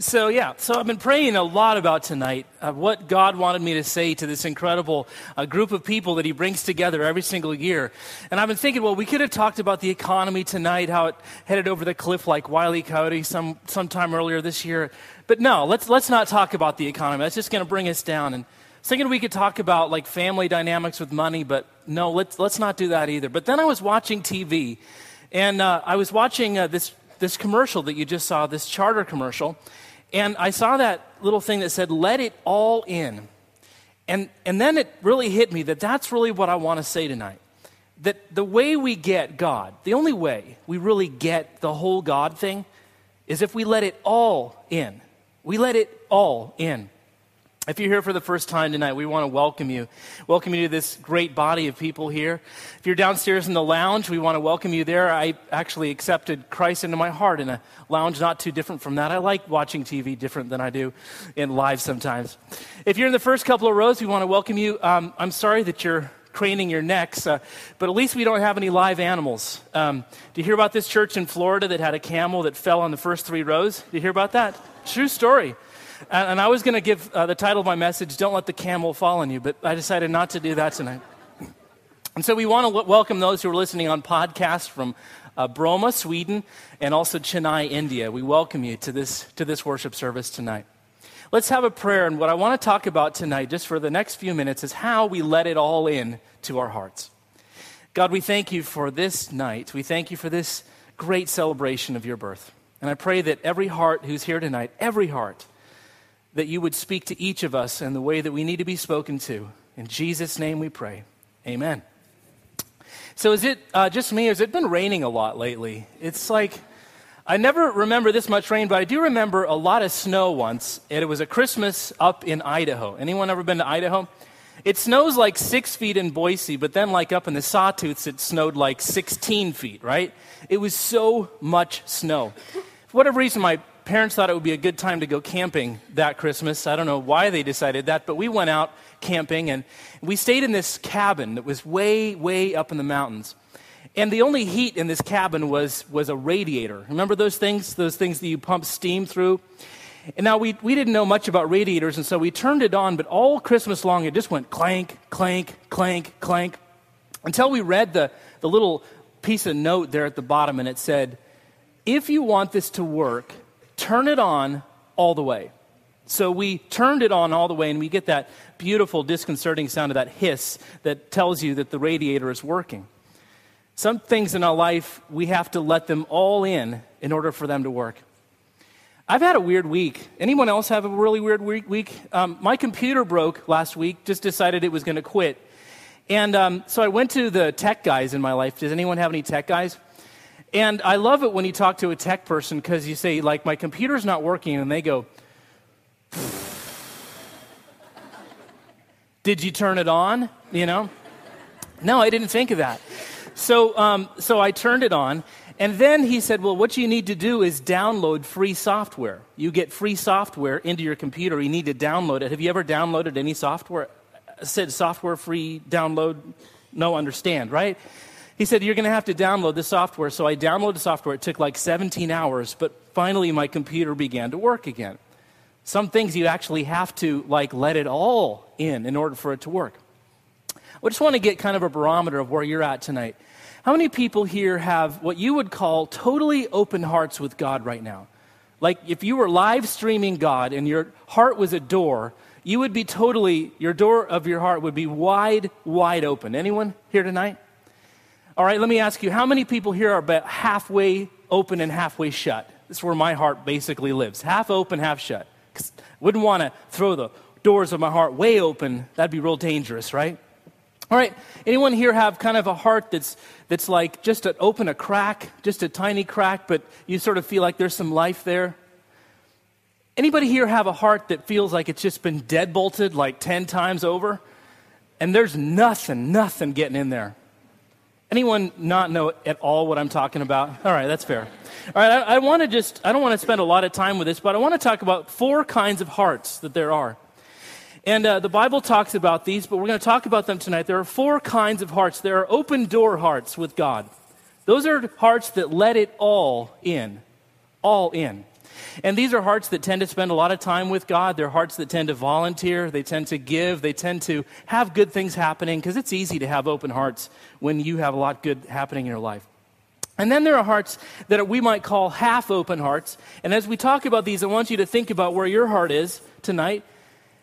So, yeah, so I've been praying a lot about tonight, uh, what God wanted me to say to this incredible uh, group of people that He brings together every single year. And I've been thinking, well, we could have talked about the economy tonight, how it headed over the cliff like Wiley Coyote some, sometime earlier this year. But no, let's, let's not talk about the economy. That's just going to bring us down. And I was thinking we could talk about like family dynamics with money, but no, let's, let's not do that either. But then I was watching TV, and uh, I was watching uh, this this commercial that you just saw, this charter commercial, and I saw that little thing that said, let it all in. And, and then it really hit me that that's really what I want to say tonight. That the way we get God, the only way we really get the whole God thing, is if we let it all in. We let it all in. If you're here for the first time tonight, we want to welcome you. Welcome you to this great body of people here. If you're downstairs in the lounge, we want to welcome you there. I actually accepted Christ into my heart in a lounge not too different from that. I like watching TV different than I do in live sometimes. If you're in the first couple of rows, we want to welcome you. Um, I'm sorry that you're craning your necks, uh, but at least we don't have any live animals. Um, do you hear about this church in Florida that had a camel that fell on the first three rows? Do you hear about that? True story. And, and I was going to give uh, the title of my message, Don't Let the Camel Fall on You, but I decided not to do that tonight. And so we want to w- welcome those who are listening on podcast from uh, Bromma, Sweden, and also Chennai, India. We welcome you to this, to this worship service tonight. Let's have a prayer. And what I want to talk about tonight, just for the next few minutes, is how we let it all in to our hearts. God, we thank you for this night. We thank you for this great celebration of your birth. And I pray that every heart who's here tonight, every heart, that you would speak to each of us in the way that we need to be spoken to. In Jesus' name we pray. Amen. So, is it uh, just me, or has it been raining a lot lately? It's like, I never remember this much rain, but I do remember a lot of snow once. And it was a Christmas up in Idaho. Anyone ever been to Idaho? It snows like six feet in Boise, but then, like up in the Sawtooths, it snowed like 16 feet, right? It was so much snow. For whatever reason, my parents thought it would be a good time to go camping that Christmas. I don't know why they decided that, but we went out camping and we stayed in this cabin that was way, way up in the mountains. And the only heat in this cabin was, was a radiator. Remember those things? Those things that you pump steam through? And now we, we didn't know much about radiators, and so we turned it on, but all Christmas long it just went clank, clank, clank, clank, until we read the, the little piece of note there at the bottom, and it said, If you want this to work, turn it on all the way. So we turned it on all the way, and we get that beautiful, disconcerting sound of that hiss that tells you that the radiator is working. Some things in our life, we have to let them all in in order for them to work. I've had a weird week. Anyone else have a really weird week? Um, my computer broke last week, just decided it was going to quit. And um, so I went to the tech guys in my life. Does anyone have any tech guys? And I love it when you talk to a tech person because you say, like, my computer's not working, and they go, Did you turn it on? You know? No, I didn't think of that. So, um, so I turned it on, and then he said, Well, what you need to do is download free software. You get free software into your computer, you need to download it. Have you ever downloaded any software? Said software free download? No, understand, right? He said, You're going to have to download the software. So I downloaded the software. It took like 17 hours, but finally my computer began to work again. Some things you actually have to like let it all in in order for it to work. I just want to get kind of a barometer of where you're at tonight. How many people here have what you would call totally open hearts with God right now? Like if you were live streaming God and your heart was a door, you would be totally, your door of your heart would be wide, wide open. Anyone here tonight? All right, let me ask you how many people here are about halfway open and halfway shut? This is where my heart basically lives half open, half shut. Wouldn't want to throw the doors of my heart way open. That'd be real dangerous, right? All right, anyone here have kind of a heart that's, that's like just to open a crack, just a tiny crack, but you sort of feel like there's some life there? Anybody here have a heart that feels like it's just been deadbolted like 10 times over? And there's nothing, nothing getting in there. Anyone not know at all what I'm talking about? All right, that's fair. All right, I, I want to just, I don't want to spend a lot of time with this, but I want to talk about four kinds of hearts that there are. And uh, the Bible talks about these, but we're going to talk about them tonight. There are four kinds of hearts. There are open door hearts with God. Those are hearts that let it all in. All in. And these are hearts that tend to spend a lot of time with God. They're hearts that tend to volunteer. They tend to give. They tend to have good things happening because it's easy to have open hearts when you have a lot good happening in your life. And then there are hearts that we might call half open hearts. And as we talk about these, I want you to think about where your heart is tonight.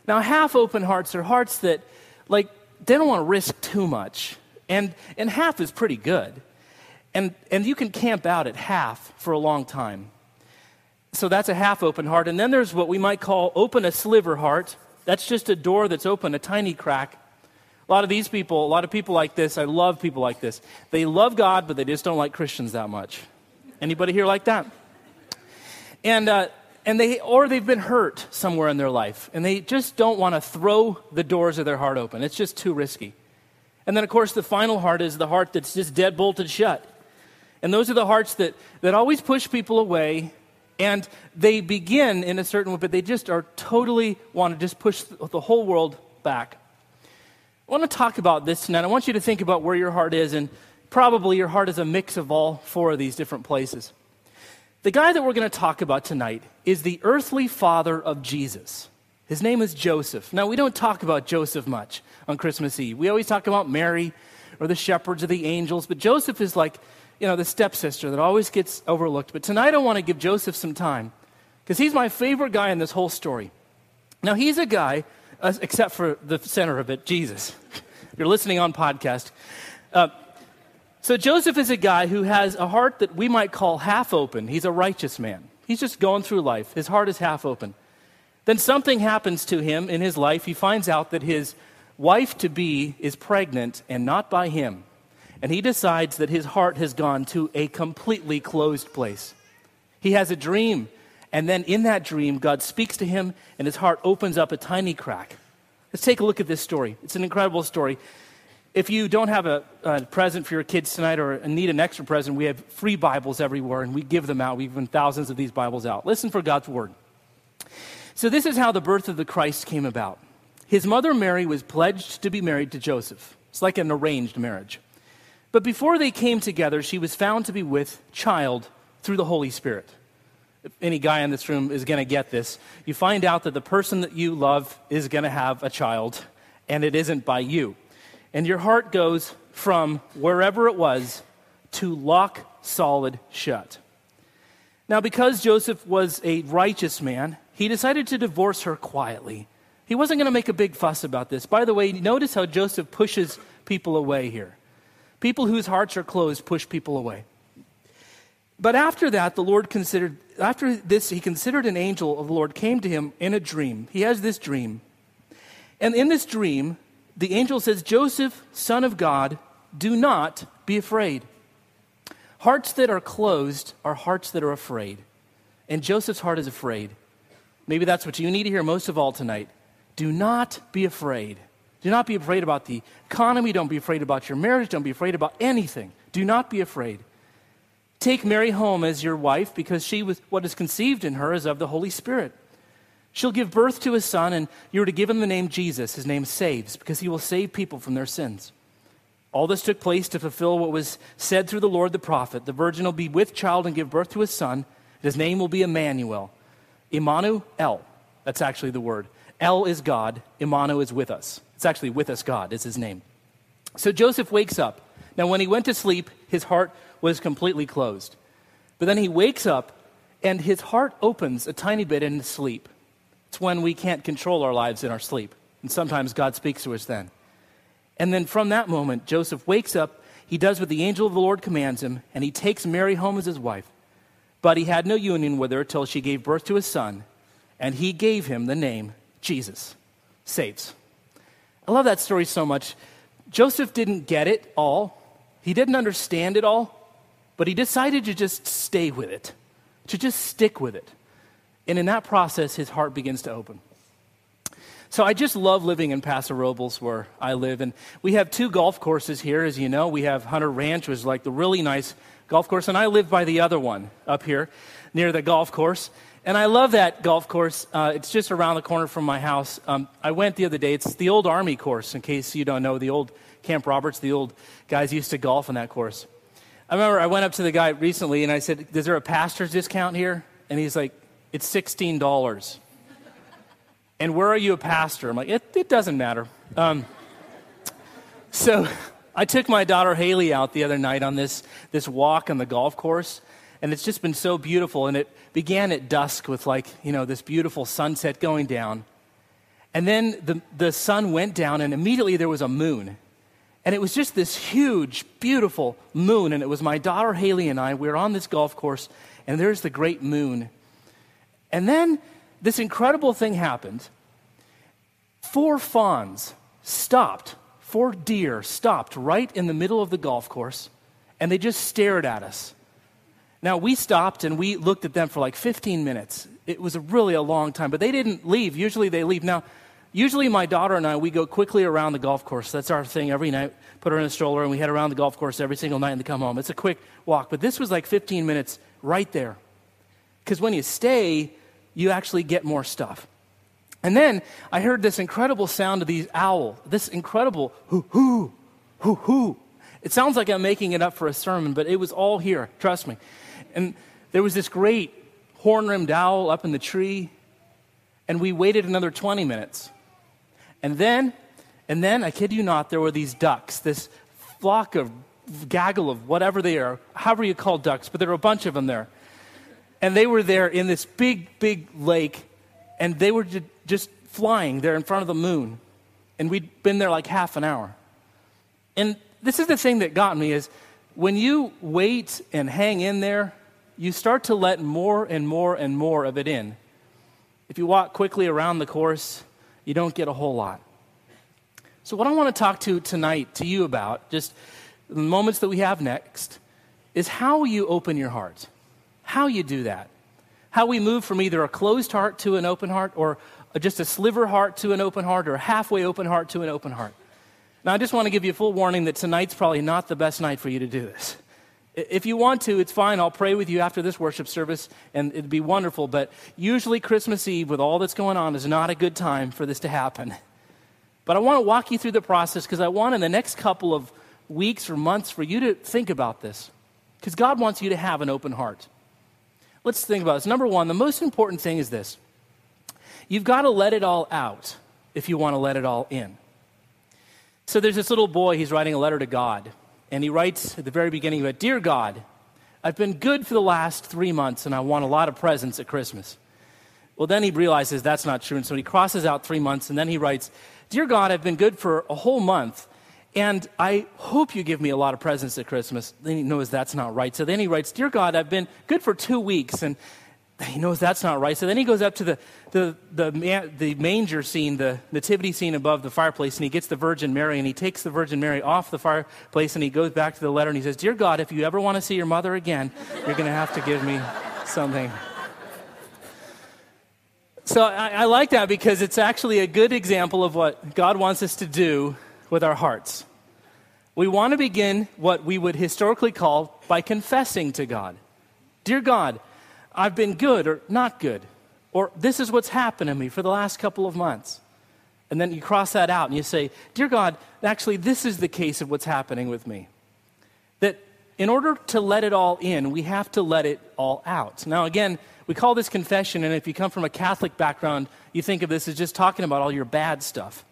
Now, half open hearts are hearts that, like, they don't want to risk too much. And, and half is pretty good. And, and you can camp out at half for a long time. So that's a half open heart. And then there's what we might call open a sliver heart. That's just a door that's open, a tiny crack. A lot of these people, a lot of people like this, I love people like this. They love God, but they just don't like Christians that much. Anybody here like that? And, uh, and they, or they've been hurt somewhere in their life, and they just don't want to throw the doors of their heart open. It's just too risky. And then, of course, the final heart is the heart that's just dead bolted shut. And those are the hearts that, that always push people away, and they begin in a certain way, but they just are totally want to just push the whole world back. I want to talk about this tonight. I want you to think about where your heart is, and probably your heart is a mix of all four of these different places. The guy that we're going to talk about tonight is the earthly father of Jesus. His name is Joseph. Now, we don't talk about Joseph much on Christmas Eve. We always talk about Mary or the shepherds or the angels, but Joseph is like, you know, the stepsister that always gets overlooked. But tonight I want to give Joseph some time because he's my favorite guy in this whole story. Now, he's a guy uh, except for the center of it, Jesus. You're listening on podcast. Uh, so Joseph is a guy who has a heart that we might call half open. He's a righteous man. He's just going through life. His heart is half open. Then something happens to him in his life. He finds out that his wife to be is pregnant and not by him. And he decides that his heart has gone to a completely closed place. He has a dream and then in that dream, God speaks to him, and his heart opens up a tiny crack. Let's take a look at this story. It's an incredible story. If you don't have a, a present for your kids tonight or need an extra present, we have free Bibles everywhere, and we give them out. We've given thousands of these Bibles out. Listen for God's word. So, this is how the birth of the Christ came about. His mother Mary was pledged to be married to Joseph. It's like an arranged marriage. But before they came together, she was found to be with child through the Holy Spirit If any guy in this room is going to get this. You find out that the person that you love is going to have a child, and it isn't by you. And your heart goes from wherever it was to lock solid shut. Now, because Joseph was a righteous man, he decided to divorce her quietly. He wasn't going to make a big fuss about this. By the way, notice how Joseph pushes people away here. People whose hearts are closed push people away. But after that, the Lord considered, after this, he considered an angel of the Lord came to him in a dream. He has this dream. And in this dream, the angel says, Joseph, son of God, do not be afraid. Hearts that are closed are hearts that are afraid. And Joseph's heart is afraid. Maybe that's what you need to hear most of all tonight. Do not be afraid. Do not be afraid about the economy. Don't be afraid about your marriage. Don't be afraid about anything. Do not be afraid. Take Mary home as your wife because she was what is conceived in her is of the Holy Spirit. She'll give birth to a son, and you are to give him the name Jesus. His name saves, because he will save people from their sins. All this took place to fulfill what was said through the Lord the prophet. The virgin will be with child and give birth to a son. His name will be Emmanuel. Emmanuel. That's actually the word. El is God. Emmanuel is with us. It's actually with us, God is his name. So Joseph wakes up. Now, when he went to sleep, his heart was completely closed. But then he wakes up and his heart opens a tiny bit in his sleep. It's when we can't control our lives in our sleep. And sometimes God speaks to us then. And then from that moment, Joseph wakes up, he does what the angel of the Lord commands him, and he takes Mary home as his wife. But he had no union with her till she gave birth to a son, and he gave him the name Jesus. Saves. I love that story so much. Joseph didn't get it all, he didn't understand it all, but he decided to just stay with it, to just stick with it. And in that process, his heart begins to open. So I just love living in Paso Robles where I live. And we have two golf courses here, as you know. We have Hunter Ranch, which is like the really nice golf course. And I live by the other one up here near the golf course. And I love that golf course. Uh, it's just around the corner from my house. Um, I went the other day. It's the old Army course, in case you don't know. The old Camp Roberts, the old guys used to golf on that course. I remember I went up to the guy recently and I said, Is there a pastor's discount here? And he's like, It's $16. and where are you a pastor? I'm like, It, it doesn't matter. Um, so I took my daughter Haley out the other night on this, this walk on the golf course, and it's just been so beautiful. And it began at dusk with, like, you know, this beautiful sunset going down. And then the, the sun went down, and immediately there was a moon. And it was just this huge, beautiful moon. And it was my daughter Haley and I. We were on this golf course, and there's the great moon. And then this incredible thing happened. Four fawns stopped, four deer stopped right in the middle of the golf course, and they just stared at us. Now, we stopped and we looked at them for like 15 minutes. It was really a long time, but they didn't leave. Usually they leave. Now, Usually, my daughter and I, we go quickly around the golf course. That's our thing every night. Put her in a stroller, and we head around the golf course every single night and come home. It's a quick walk, but this was like 15 minutes right there. Because when you stay, you actually get more stuff. And then I heard this incredible sound of these owl, this incredible hoo hoo, hoo hoo. It sounds like I'm making it up for a sermon, but it was all here, trust me. And there was this great horn rimmed owl up in the tree, and we waited another 20 minutes. And then, and then, I kid you not, there were these ducks, this flock of gaggle of whatever they are, however you call ducks, but there were a bunch of them there. And they were there in this big, big lake, and they were just flying there in front of the moon. And we'd been there like half an hour. And this is the thing that got me is when you wait and hang in there, you start to let more and more and more of it in. If you walk quickly around the course, you don't get a whole lot. So, what I want to talk to tonight to you about, just the moments that we have next, is how you open your heart. How you do that. How we move from either a closed heart to an open heart, or just a sliver heart to an open heart, or a halfway open heart to an open heart. Now, I just want to give you a full warning that tonight's probably not the best night for you to do this. If you want to, it's fine. I'll pray with you after this worship service, and it'd be wonderful. But usually, Christmas Eve, with all that's going on, is not a good time for this to happen. But I want to walk you through the process because I want in the next couple of weeks or months for you to think about this. Because God wants you to have an open heart. Let's think about this. Number one, the most important thing is this you've got to let it all out if you want to let it all in. So there's this little boy, he's writing a letter to God. And he writes at the very beginning of it Dear God, I've been good for the last three months and I want a lot of presents at Christmas. Well, then he realizes that's not true. And so he crosses out three months and then he writes, Dear God, I've been good for a whole month and I hope you give me a lot of presents at Christmas. Then he knows that's not right. So then he writes, Dear God, I've been good for two weeks and he knows that's not right. So then he goes up to the, the, the, the, manger scene, the nativity scene above the fireplace, and he gets the Virgin Mary, and he takes the Virgin Mary off the fireplace, and he goes back to the letter, and he says, Dear God, if you ever want to see your mother again, you're going to have to give me something. So I, I like that because it's actually a good example of what God wants us to do with our hearts. We want to begin what we would historically call by confessing to God. Dear God, I've been good or not good, or this is what's happened to me for the last couple of months. And then you cross that out and you say, Dear God, actually, this is the case of what's happening with me. That in order to let it all in, we have to let it all out. Now, again, we call this confession, and if you come from a Catholic background, you think of this as just talking about all your bad stuff.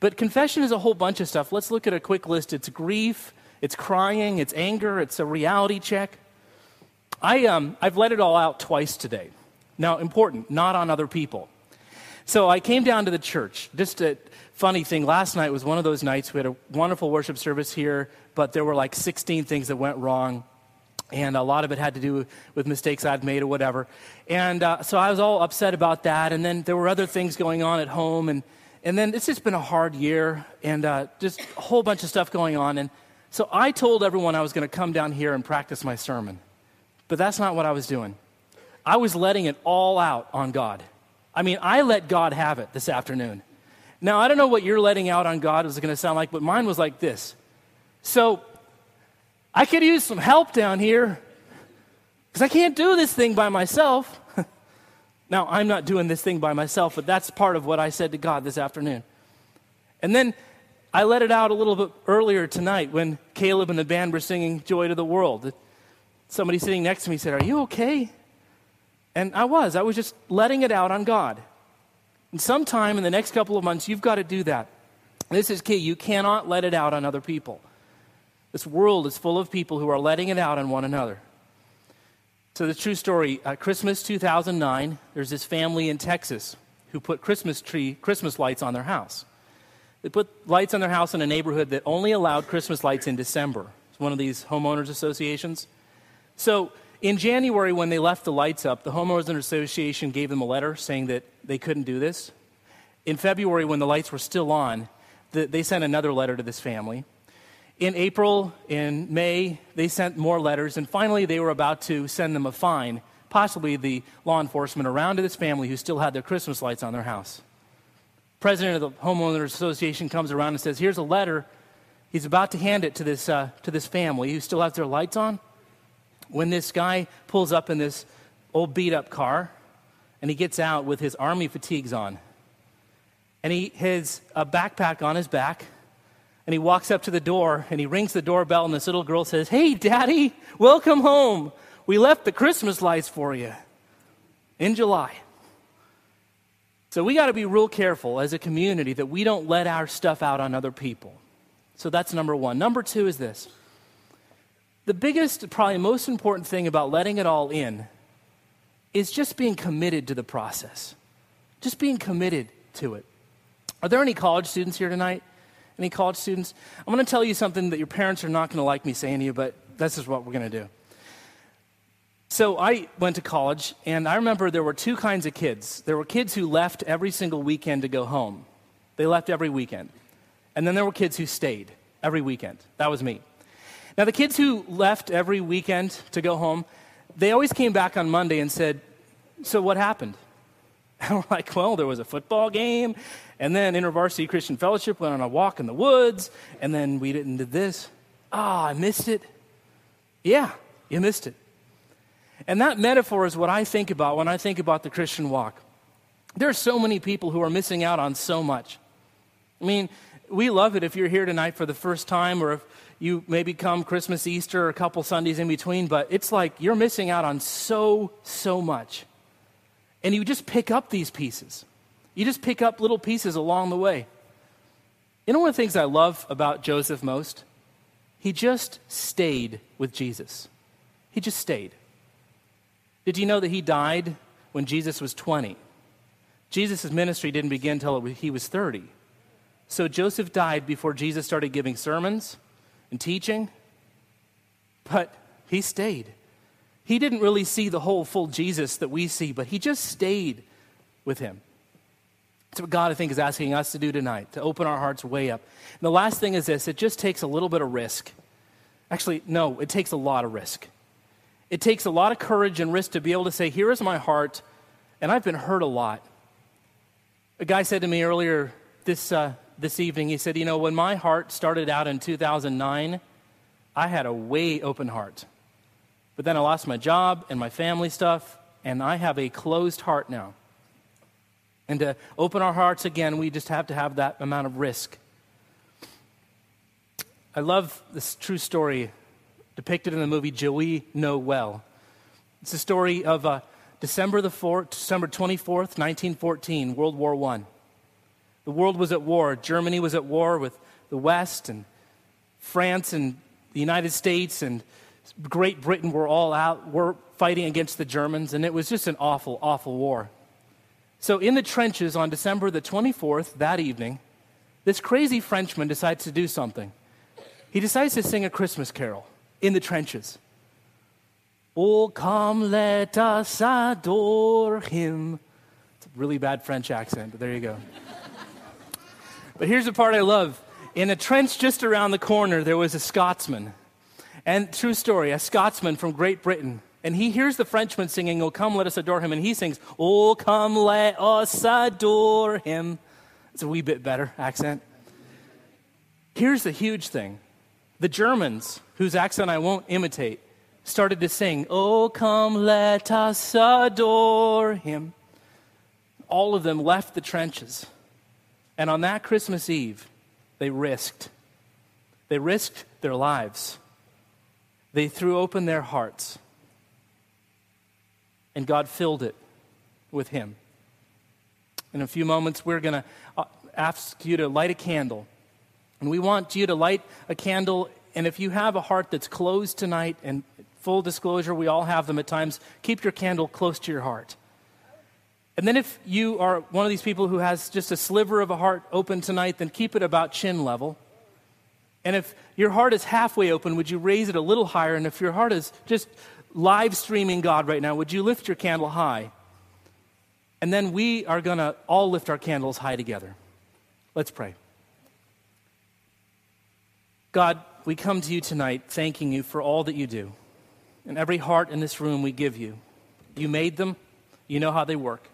But confession is a whole bunch of stuff. Let's look at a quick list it's grief, it's crying, it's anger, it's a reality check. I, um, I've let it all out twice today. Now, important, not on other people. So I came down to the church. Just a funny thing, last night was one of those nights. We had a wonderful worship service here, but there were like 16 things that went wrong. And a lot of it had to do with mistakes I'd made or whatever. And uh, so I was all upset about that. And then there were other things going on at home. And, and then it's just been a hard year and uh, just a whole bunch of stuff going on. And so I told everyone I was going to come down here and practice my sermon. But that's not what I was doing. I was letting it all out on God. I mean, I let God have it this afternoon. Now, I don't know what you're letting out on God is going to sound like, but mine was like this. So, I could use some help down here because I can't do this thing by myself. now, I'm not doing this thing by myself, but that's part of what I said to God this afternoon. And then I let it out a little bit earlier tonight when Caleb and the band were singing Joy to the World somebody sitting next to me said, Are you okay? And I was. I was just letting it out on God. And sometime in the next couple of months, you've got to do that. This is key. You cannot let it out on other people. This world is full of people who are letting it out on one another. So, the true story uh, Christmas 2009, there's this family in Texas who put Christmas tree, Christmas lights on their house. They put lights on their house in a neighborhood that only allowed Christmas lights in December. It's one of these homeowners associations. So, in January, when they left the lights up, the homeowners association gave them a letter saying that they couldn't do this. In February, when the lights were still on, the, they sent another letter to this family. In April, in May, they sent more letters, and finally, they were about to send them a fine, possibly the law enforcement, around to this family who still had their Christmas lights on their house. President of the Homeowners Association comes around and says, Here's a letter. He's about to hand it to this, uh, to this family who still has their lights on. When this guy pulls up in this old beat up car, and he gets out with his army fatigues on, and he has a backpack on his back and he walks up to the door and he rings the doorbell, and this little girl says, Hey, Daddy, welcome home. We left the Christmas lights for you in July. So we got to be real careful as a community that we don't let our stuff out on other people. So that's number one. Number two is this the biggest, probably most important thing about letting it all in is just being committed to the process, just being committed to it. Are there any college students here tonight? Any college students? I'm going to tell you something that your parents are not going to like me saying to you, but this is what we're going to do. So I went to college, and I remember there were two kinds of kids. There were kids who left every single weekend to go home. They left every weekend. And then there were kids who stayed every weekend. That was me. Now, the kids who left every weekend to go home, they always came back on Monday and said, So what happened? And we're like, Well, there was a football game, and then InterVarsity Christian Fellowship went on a walk in the woods, and then we didn't do this. Ah, oh, I missed it. Yeah, you missed it. And that metaphor is what I think about when I think about the Christian walk. There are so many people who are missing out on so much. I mean, we love it if you're here tonight for the first time or if you maybe come Christmas, Easter, or a couple Sundays in between, but it's like you're missing out on so, so much. And you just pick up these pieces. You just pick up little pieces along the way. You know one of the things I love about Joseph most? He just stayed with Jesus. He just stayed. Did you know that he died when Jesus was 20? Jesus' ministry didn't begin until he was 30. So Joseph died before Jesus started giving sermons and teaching, but he stayed. He didn't really see the whole full Jesus that we see, but he just stayed with him. That's what God, I think, is asking us to do tonight, to open our hearts way up. And the last thing is this it just takes a little bit of risk. Actually, no, it takes a lot of risk. It takes a lot of courage and risk to be able to say, Here is my heart, and I've been hurt a lot. A guy said to me earlier this, uh, this evening, he said, You know, when my heart started out in 2009, I had a way open heart. But then I lost my job and my family stuff, and I have a closed heart now. And to open our hearts again, we just have to have that amount of risk. I love this true story depicted in the movie Joey Know Well. It's a story of uh, December, the 4th, December 24th, 1914, World War I. The world was at war. Germany was at war with the West, and France and the United States and Great Britain were all out, were fighting against the Germans, and it was just an awful, awful war. So, in the trenches on December the 24th, that evening, this crazy Frenchman decides to do something. He decides to sing a Christmas carol in the trenches. Oh, come, let us adore him. It's a really bad French accent, but there you go. But here's the part I love. In a trench just around the corner, there was a Scotsman. And true story, a Scotsman from Great Britain and he hears the Frenchman singing, Oh, come, let us adore him. And he sings, Oh, come, let us adore him. It's a wee bit better accent. Here's the huge thing the Germans, whose accent I won't imitate, started to sing, Oh, come, let us adore him. All of them left the trenches. And on that Christmas Eve, they risked. They risked their lives. They threw open their hearts and God filled it with Him. In a few moments, we're going to uh, ask you to light a candle. And we want you to light a candle. And if you have a heart that's closed tonight, and full disclosure, we all have them at times, keep your candle close to your heart. And then if you are one of these people who has just a sliver of a heart open tonight, then keep it about chin level. And if your heart is halfway open, would you raise it a little higher? And if your heart is just live streaming God right now, would you lift your candle high? And then we are going to all lift our candles high together. Let's pray. God, we come to you tonight thanking you for all that you do. And every heart in this room we give you. You made them, you know how they work.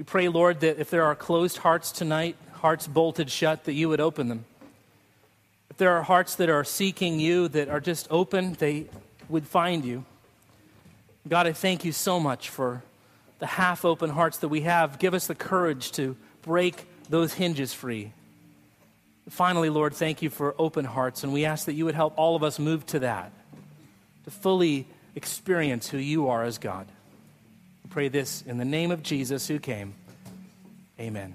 We pray, Lord, that if there are closed hearts tonight, hearts bolted shut, that you would open them. If there are hearts that are seeking you, that are just open, they would find you. God, I thank you so much for the half open hearts that we have. Give us the courage to break those hinges free. Finally, Lord, thank you for open hearts, and we ask that you would help all of us move to that, to fully experience who you are as God pray this in the name of Jesus who came. Amen.